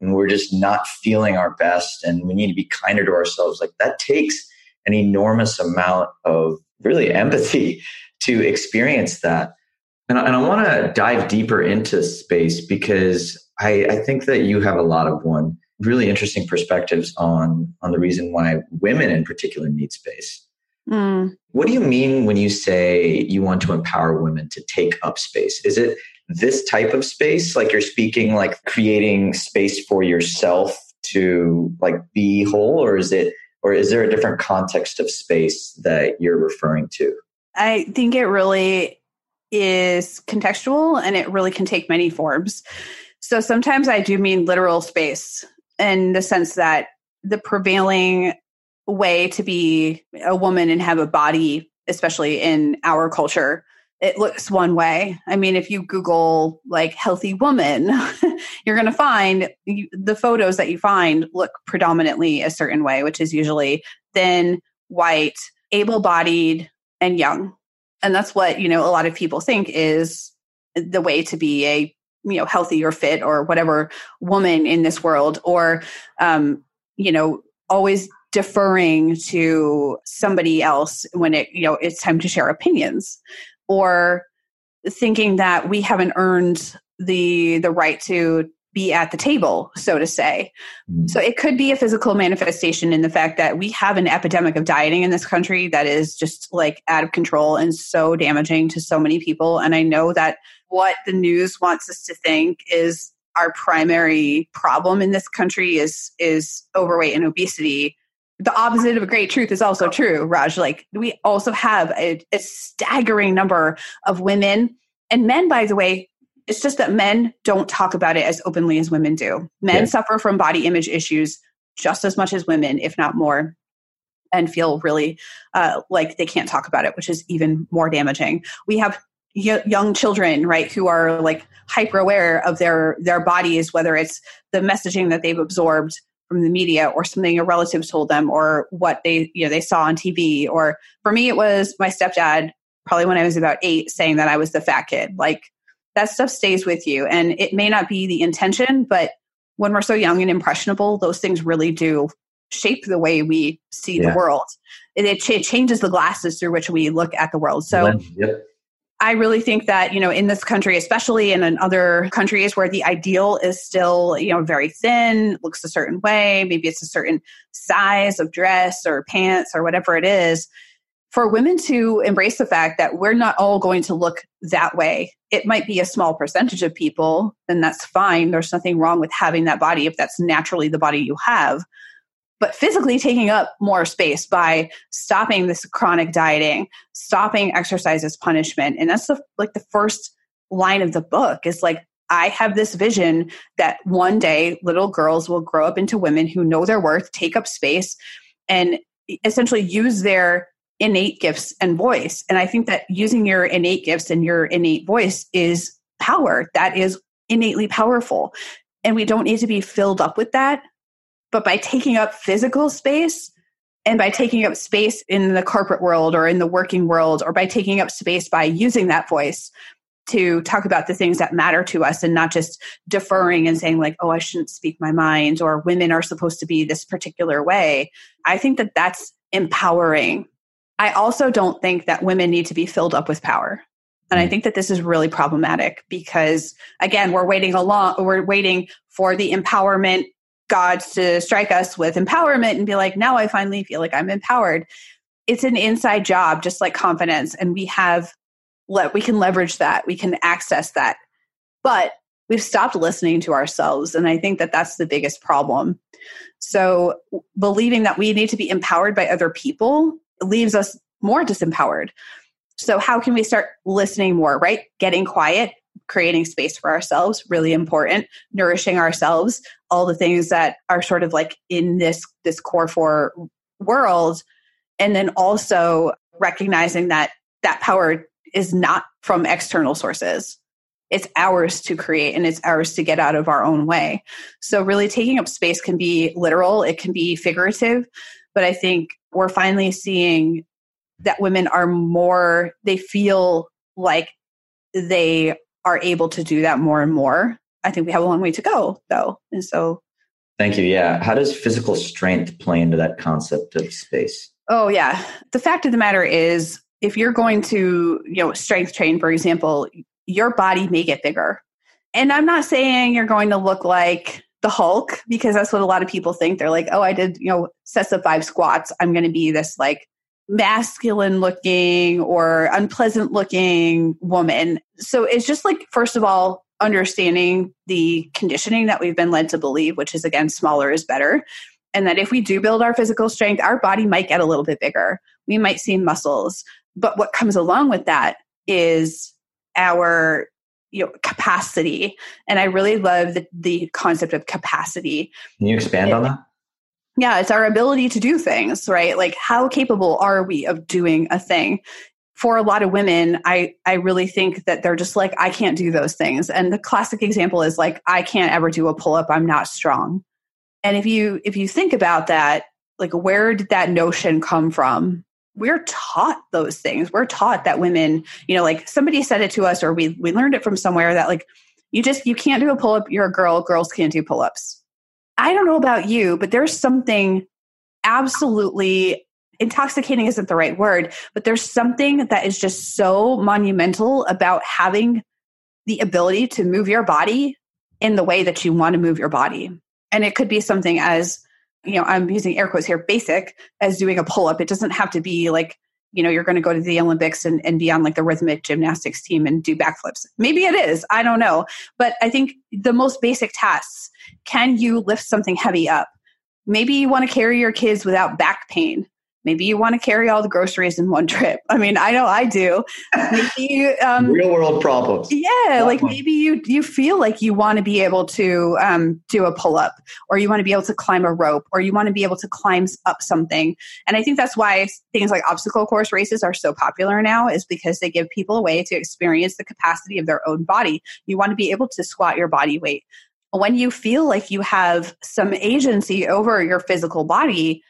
and we're just not feeling our best, and we need to be kinder to ourselves. Like that takes an enormous amount of really empathy to experience that. And, and I want to dive deeper into space because I, I think that you have a lot of one really interesting perspectives on on the reason why women in particular need space. Mm. What do you mean when you say you want to empower women to take up space? Is it this type of space like you're speaking like creating space for yourself to like be whole or is it or is there a different context of space that you're referring to? I think it really is contextual and it really can take many forms. So sometimes I do mean literal space in the sense that the prevailing way to be a woman and have a body, especially in our culture, it looks one way. I mean, if you Google like healthy woman, you're going to find you, the photos that you find look predominantly a certain way, which is usually thin, white, able bodied, and young and that's what you know a lot of people think is the way to be a you know healthy or fit or whatever woman in this world or um you know always deferring to somebody else when it you know it's time to share opinions or thinking that we haven't earned the the right to be at the table, so to say. Mm-hmm. So it could be a physical manifestation in the fact that we have an epidemic of dieting in this country that is just like out of control and so damaging to so many people. And I know that what the news wants us to think is our primary problem in this country is is overweight and obesity the opposite of a great truth is also true raj like we also have a, a, staggering number of women and men by the way it's just that men don't talk about it as openly as women do. Men yeah. suffer from body image issues just as much as women, if not more, and feel really uh, like they can't talk about it, which is even more damaging. We have y- young children, right, who are like hyper aware of their their bodies, whether it's the messaging that they've absorbed from the media or something a relative told them or what they you know they saw on TV. Or for me, it was my stepdad, probably when I was about eight, saying that I was the fat kid, like that stuff stays with you. And it may not be the intention, but when we're so young and impressionable, those things really do shape the way we see yeah. the world. It, it, ch- changes the glasses through which we look at the world. So, yep. I really think that, you know, in this country, especially and in other countries where the ideal is still, you know, very thin, looks a certain way, maybe it's a certain size of dress or pants or whatever it is, for women to embrace the fact that we're not all going to look that way. It might be a small percentage of people, then that's fine. There's nothing wrong with having that body if that's naturally the body you have. but physically taking up more space by stopping this chronic dieting, stopping exercise as punishment. And that's the like the first line of the book is like I have this vision that one day little girls will grow up into women who know their worth, take up space, and essentially use their innate gifts and voice. And I think that using your innate gifts and your innate voice is power. That is innately powerful. And we don't need to be filled up with that. But by taking up physical space and by taking up space in the corporate world or in the working world, or by taking up space by using that voice, to talk about the things that matter to us and not just deferring and saying like oh i shouldn't speak my mind or women are supposed to be this particular way i think that that's empowering i also don't think that women need to be filled up with power. And i mm. think that this is really problematic because again we're waiting along we're waiting for the empowerment gods to strike us with empowerment and be like now i finally feel like i'm empowered. It's an inside job just like confidence and we have let we can leverage that we can access that. But we've stopped listening to ourselves and i think that that's the biggest problem. So believing that we need to be empowered by other people leaves us more disempowered. So how can we start listening more right? Getting quiet creating space for ourselves really important. Nourishing ourselves all the things that are sort of like in this this core four world. And then also recognizing that that power is not from external sources. It's ours to create and it's ours to get out of our own way. So, really, taking up space can be literal, it can be figurative, but I think we're finally seeing that women are more, they feel like they are able to do that more and more. I think we have a long way to go, though. And so, Thank you. Yeah. How does physical strength play into that concept of space? Oh, yeah. The fact of the matter is, if you're going to, you know, strength train, for example, your body may get bigger. And I'm not saying you're going to look like the Hulk because that's what a lot of people think. They're like, oh, I did, you know, sets of five squats. I'm going to be this like masculine looking or unpleasant looking woman. So it's just like, first of all, understanding the conditioning that we've been led to believe, which is again, smaller is better. And that if we do build our physical strength, our body might get a little bit bigger. We might see muscles. But what comes along with that is our you know capacity. And i really love the, the concept of capacity. Can you expand it, on that? Yeah it's our ability to do things right? Like how capable are we of doing a thing? For a lot of women i i really think that they're just like i can't do those things. And the classic example is like i can't ever do a pull up i'm not strong. And if you if you think about that like where did that notion come from we're taught those things. We're taught that women, you know, like somebody said it to us or we we learned it from somewhere that like you just you can't do a pull up, you're a girl, girls can't do pull ups. I don't know about you, but there's something absolutely intoxicating isn't the right word, but there's something that is just so monumental about having the ability to move your body in the way that you want to move your body. And it could be something as you know, I'm using air quotes here, basic as doing a pull up. It doesn't have to be like, you know, you're going to go to the Olympics and, and be on like the rhythmic gymnastics team and do backflips. Maybe it is. I don't know. But I think the most basic tasks can you lift something heavy up? Maybe you want to carry your kids without back pain. Maybe you want to carry all the groceries in one trip. I mean, I know I do. Maybe um, real world problems. Yeah, like maybe you you feel like you want to be able to um, do a pull up, or you want to be able to climb a rope, or you want to be able to climb up something. And I think that's why things like obstacle course races are so popular now, is because they give people a way to experience the capacity of their own body. You want to be able to squat your body weight. When you feel like you have some agency over your physical body,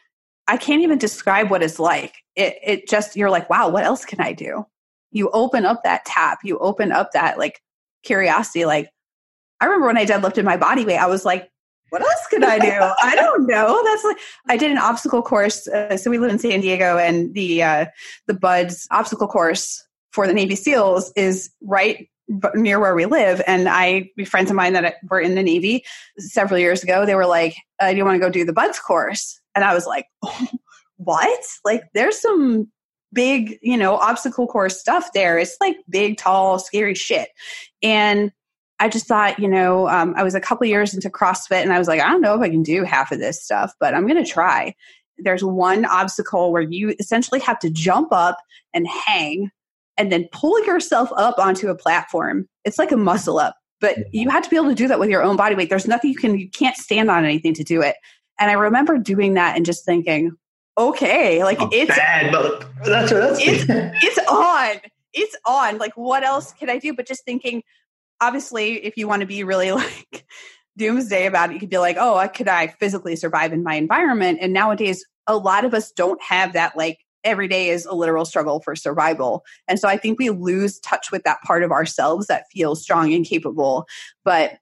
I can't even describe what it's like. It, it just, you're like, wow, what else can I do? You open up that tap, you open up that like curiosity. Like, I remember when I deadlifted my body weight, I was like, what else could I do? I don't know. That's like I did an obstacle course. Uh, so we live in San Diego, and the uh, the BUD/S obstacle course for the Navy SEALs is right near where we live. And I, friends of mine that were in the Navy several years ago, they were like, uh, "Do you want to go do the BUD/S course?" And I was like, oh, what? Like, there's some big, you know, obstacle course stuff there. It's like big, tall, scary shit. And I just thought, you know, um, I was a couple years into CrossFit and I was like, I don't know if I can do half of this stuff, but I'm going to try. There's one obstacle where you essentially have to jump up and hang and then pull yourself up onto a platform. It's like a muscle up, but you have to be able to do that with your own body weight. There's nothing you can, you can't stand on anything to do it. And I remember doing that and just thinking, okay, like Oh, it's bad, but that's what that's. it's it's on. It's on. Like what else can I do? But just thinking, obviously, if you want to be really like doomsday about it, you could be like, oh, could I physically survive in my environment? And nowadays, a lot of us don't have that like every day is a literal struggle for survival. And so I think we lose touch with that part of ourselves that feels strong and capable. But,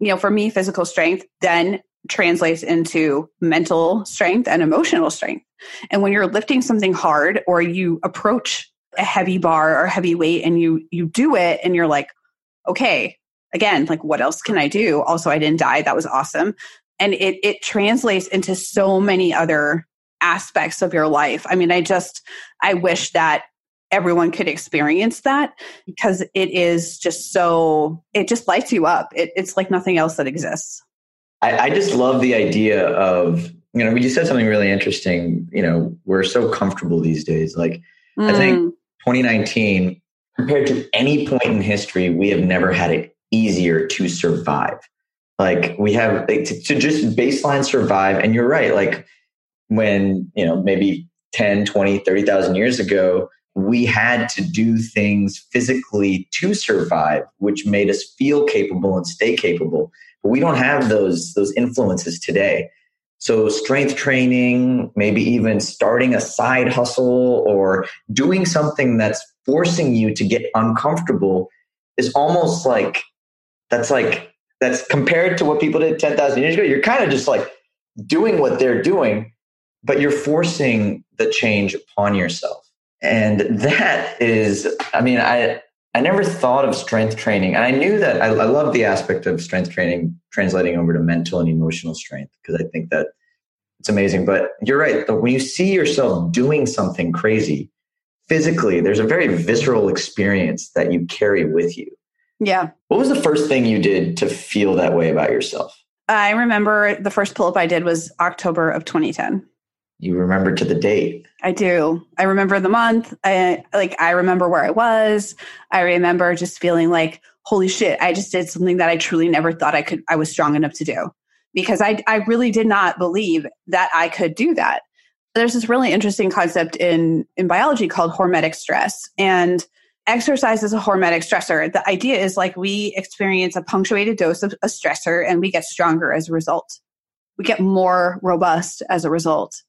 you know, for me, physical strength then translates into mental strength and emotional strength. And when you're lifting something hard or you approach a heavy bar or heavy weight and you you do it and you're like, okay, again, like what else can I do? Also, I didn't die. That was awesome. And it it translates into so many other aspects of your life. I mean, I just I wish that everyone could experience that because it is just so it just lights you up. It, it's like nothing else that exists. I, I just love the idea of you know you said something really interesting. You know, we're so comfortable these days. Like I think Mm, 2019 compared to any point in history, we have never had it easier to survive. Like we have like, to, to just baseline survive. And you're right. Like when, you know, maybe 10, 20, 30,000 years ago, we had to do things physically to survive, which made us feel capable and stay capable. But we don't have those, those influences today. So strength training, maybe even starting a side hustle or doing something that's forcing you to get uncomfortable is almost like that's like that's compared to what people did 10,000 years ago. You're kind of just like doing what they're doing, but you're forcing the change upon yourself. And that is, I mean, I, I never thought of strength training. And I knew that I, I love the aspect of strength training translating over to mental and emotional strength because I think that it's amazing. But you're right. When you see yourself doing something crazy physically, there's a very visceral experience that you carry with you. yeah. What was the first thing you did to feel that way about yourself? I remember the first pull up I did was October of 2010. You remember to the date. I do. I remember the month. I like I remember where I was. I remember just feeling like, holy shit, I just did something that I truly never thought I could I was strong enough to do. Because I I really did not believe that I could do that. There's this really interesting concept in in biology called hormetic stress. And exercise is a hormetic stressor. The idea is like we experience a punctuated dose of a stressor and we get stronger as a result. We get more robust as a result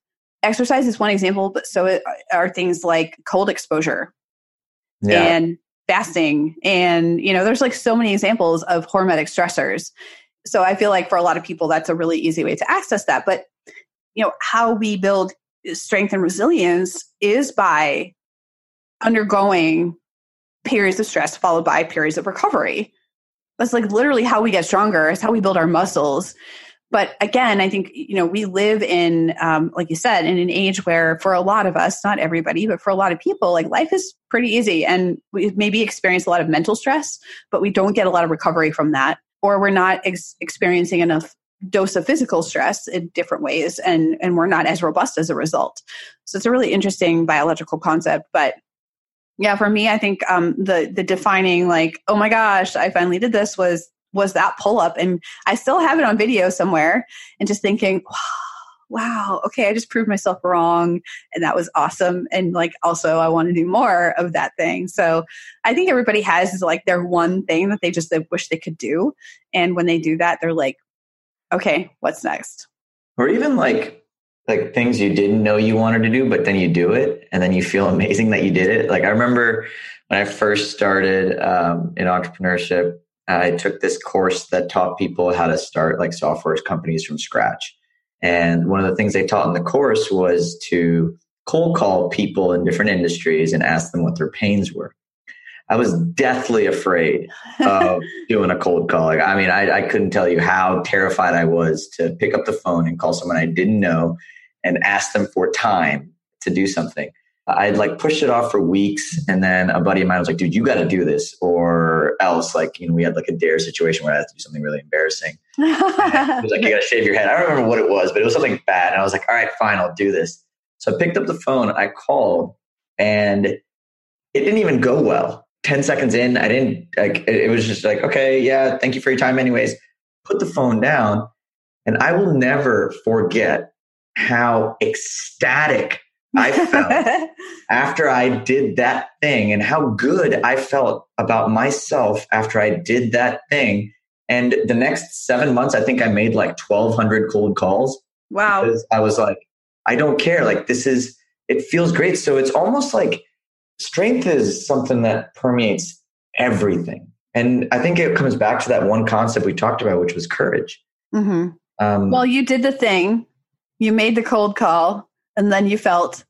exercise is one example, but so are things like cold exposure and fasting. And, you know, there's like so many examples of hormetic stressors. So I feel like for a lot of people, that's a really easy way to access that. But, you know, how we build strength and resilience is by undergoing periods of stress followed by periods of recovery. That's like literally how we get stronger. It's how we build our muscles but again i think you know we live in um, like you said in an age where for a lot of us not everybody but for a lot of people like life is pretty easy. And we maybe experience a lot of mental stress but we don't get a lot of recovery from that. Or we're not ex- experiencing enough dose of physical stress in different ways and and we're not as robust as a result. So it's a really interesting biological concept. But yeah for me i think um, the the defining like oh my gosh i finally did this was was that pull up and i still have it on video somewhere and just thinking wow okay i just proved myself wrong and that was awesome and like also i want to do more of that thing. So i think everybody has like their one thing that they just they wish they could do and when they do that they're like okay what's next? Or even like like things you didn't know you wanted to do but then you do it and then you feel amazing that you did it. Like i remember when i first started um, in entrepreneurship I took this course that taught people how to start like software companies from scratch. And one of the things they taught in the course was to cold call people in different industries and ask them what their pains were. I was deathly afraid of doing a cold call. Like, I mean, I, I couldn't tell you how terrified I was to pick up the phone and call someone I didn't know and ask them for time to do something. I'd like pushed it off for weeks. And then a buddy of mine was like, dude, you got to do this or else. Like, you know, we had like a dare situation where I had to do something really embarrassing. he was like, you got to shave your head. I don't remember what it was, but it was something bad. And I was like, all right, fine, I'll do this. So I picked up the phone, I called, and it didn't even go well. 10 seconds in, I didn't, like, it was just like, okay, yeah, thank you for your time, anyways. Put the phone down. And I will never forget how ecstatic I felt after I did that thing and how good I felt about myself after I did that thing. And the next seven months, I think I made like 1,200 cold calls. Wow. I was like, I don't care. Like, this is, it feels great. So it's almost like strength is something that permeates everything. And I think it comes back to that one concept we talked about, which was courage. Mm-hmm. Um, well, you did the thing, you made the cold call, and then you felt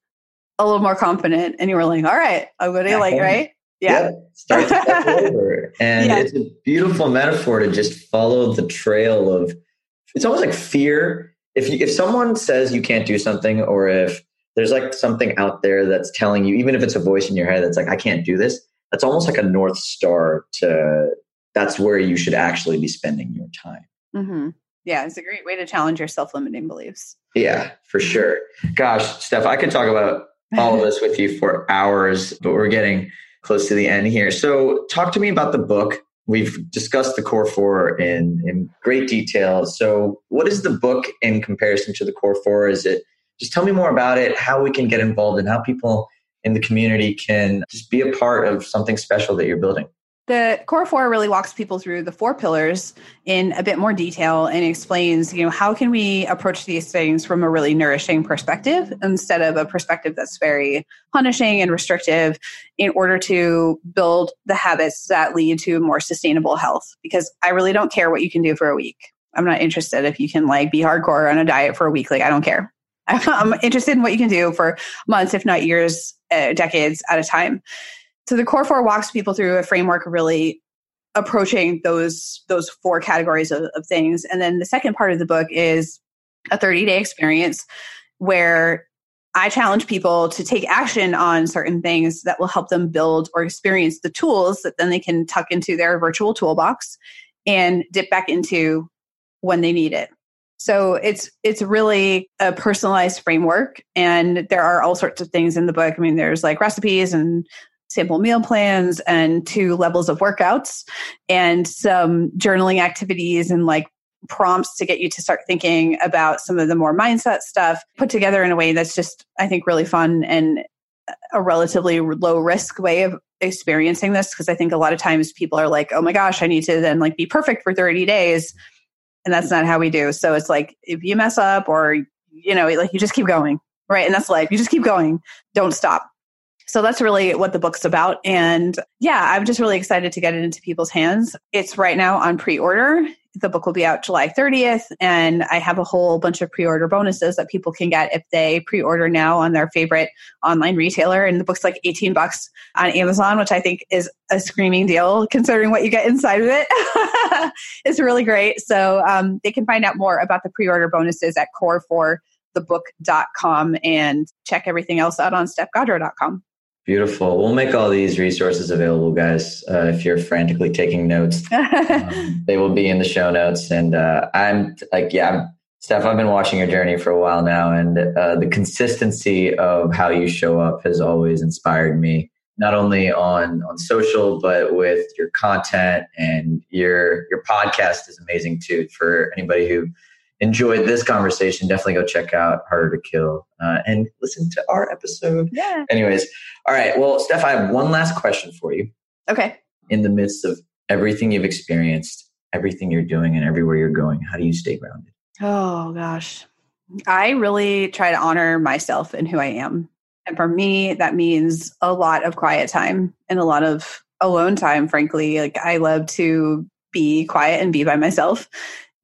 a little more confident, and you were like, "All right, I'm going to like right." Yeah, yep. start to step over, and yeah. it's a beautiful metaphor to just follow the trail of. It's almost like fear. If you, if someone says you can't do something, or if there's like something out there that's telling you, even if it's a voice in your head that's like, "I can't do this," that's almost like a north star to. That's where you should actually be spending your time. Mm-hmm. Yeah, it's a great way to challenge your self limiting beliefs. Yeah, for sure. Gosh, Steph, I could talk about all of this with you for hours, but we're getting close to the end here. So, talk to me about the book. We've discussed the core four in, in great detail. So, what is the book in comparison to the core four? Is it just tell me more about it, how we can get involved, and how people in the community can just be a part of something special that you're building? The core four really walks people through the four pillars in a bit more detail and explains, you know, how can we approach these things from a really nourishing perspective instead of a perspective that's very punishing and restrictive in order to build the habits that lead to more sustainable health. Because I really don't care what you can do for a week. I'm not interested if you can like be hardcore on a diet for a week. Like, I don't care. I'm interested in what you can do for months, if not years, uh, decades at a time. So the core four walks people through a framework really approaching those those four categories of, of things. And then the second part of the book is a 30 day experience where I challenge people to take action on certain things that will help them build or experience the tools that then they can tuck into their virtual toolbox and dip back into when they need it. So it's it's really a personalized framework and there are all sorts of things in the book. I mean there's like recipes and sample meal plans and two levels of workouts and some journaling activities and like prompts to get you to start thinking about some of the more mindset stuff put together in a way that's just i think really fun and a relatively low risk way of experiencing this because i think a lot of times people are like oh my gosh i need to then like be perfect for 30 days and that's not how we do. So it's like if you mess up or you know like you just keep going right? And that's life. You just keep going. Don't stop so that's really what the book's about. And yeah, I'm just really excited to get it into people's hands. It's right now on pre order. The book will be out July 30th, and I have a whole bunch of pre order bonuses that people can get if they pre order now on their favorite online retailer. And the book's like 18 bucks on Amazon, which I think is a screaming deal considering what you get inside of it. it's really great. So um, they can find out more about the pre order bonuses at core4thebook.com and check everything else out on stephgaudreau.com. Beautiful. We'll make all these resources available, guys. Uh, if you're frantically taking notes, um, they will be in the show notes. And uh, I'm like, yeah, I'm, Steph, I've been watching your journey for a while now, and uh, the consistency of how you show up has always inspired me. Not only on on social, but with your content and your your podcast is amazing too. For anybody who enjoyed this conversation, definitely go check out Harder to Kill uh, and listen to our episode. Yeah. Anyways, all right. Well, Steph, I have one last question for you. Okay. In the midst of everything you've experienced, everything you're doing, and everywhere you're going, how do you stay grounded? Oh, gosh. I really try to honor myself and who I am. And for me, that means a lot of quiet time and a lot of alone time, frankly. Like, I love to be quiet and be by myself.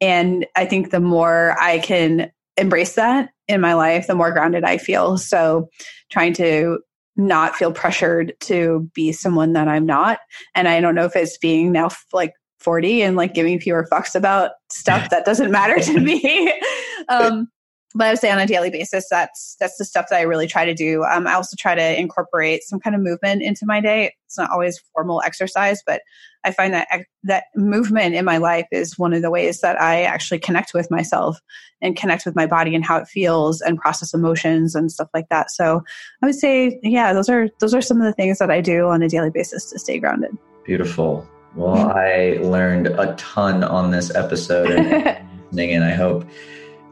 And I think the more I can embrace that in my life, the more grounded I feel. So trying to not feel pressured to be someone that I'm not. And I don't know if it's being now like 40 and like giving fewer fucks about stuff that doesn't matter to me. um, but I would say on a daily basis, that's that's the stuff that I really try to do. Um, I also try to incorporate some kind of movement into my day. It's not always formal exercise, but I find that that movement in my life is one of the ways that I actually connect with myself and connect with my body and how it feels and process emotions and stuff like that. So I would say, yeah, those are those are some of the things that I do on a daily basis to stay grounded. Beautiful. Well, I learned a ton on this episode, and, and I hope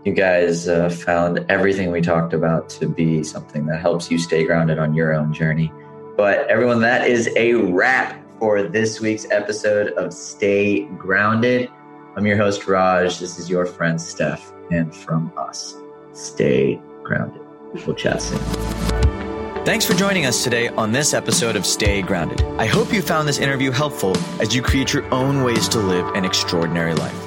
you guys uh, found everything we talked about to be something that helps you stay grounded on your own journey. But everyone, that is a wrap for this week's episode of Stay Grounded. I'm your host, Raj. This is your friend, Steph. And from us, stay grounded. We'll chat soon. Thanks for joining us today on this episode of Stay Grounded. I hope you found this interview helpful as you create your own ways to live an extraordinary life.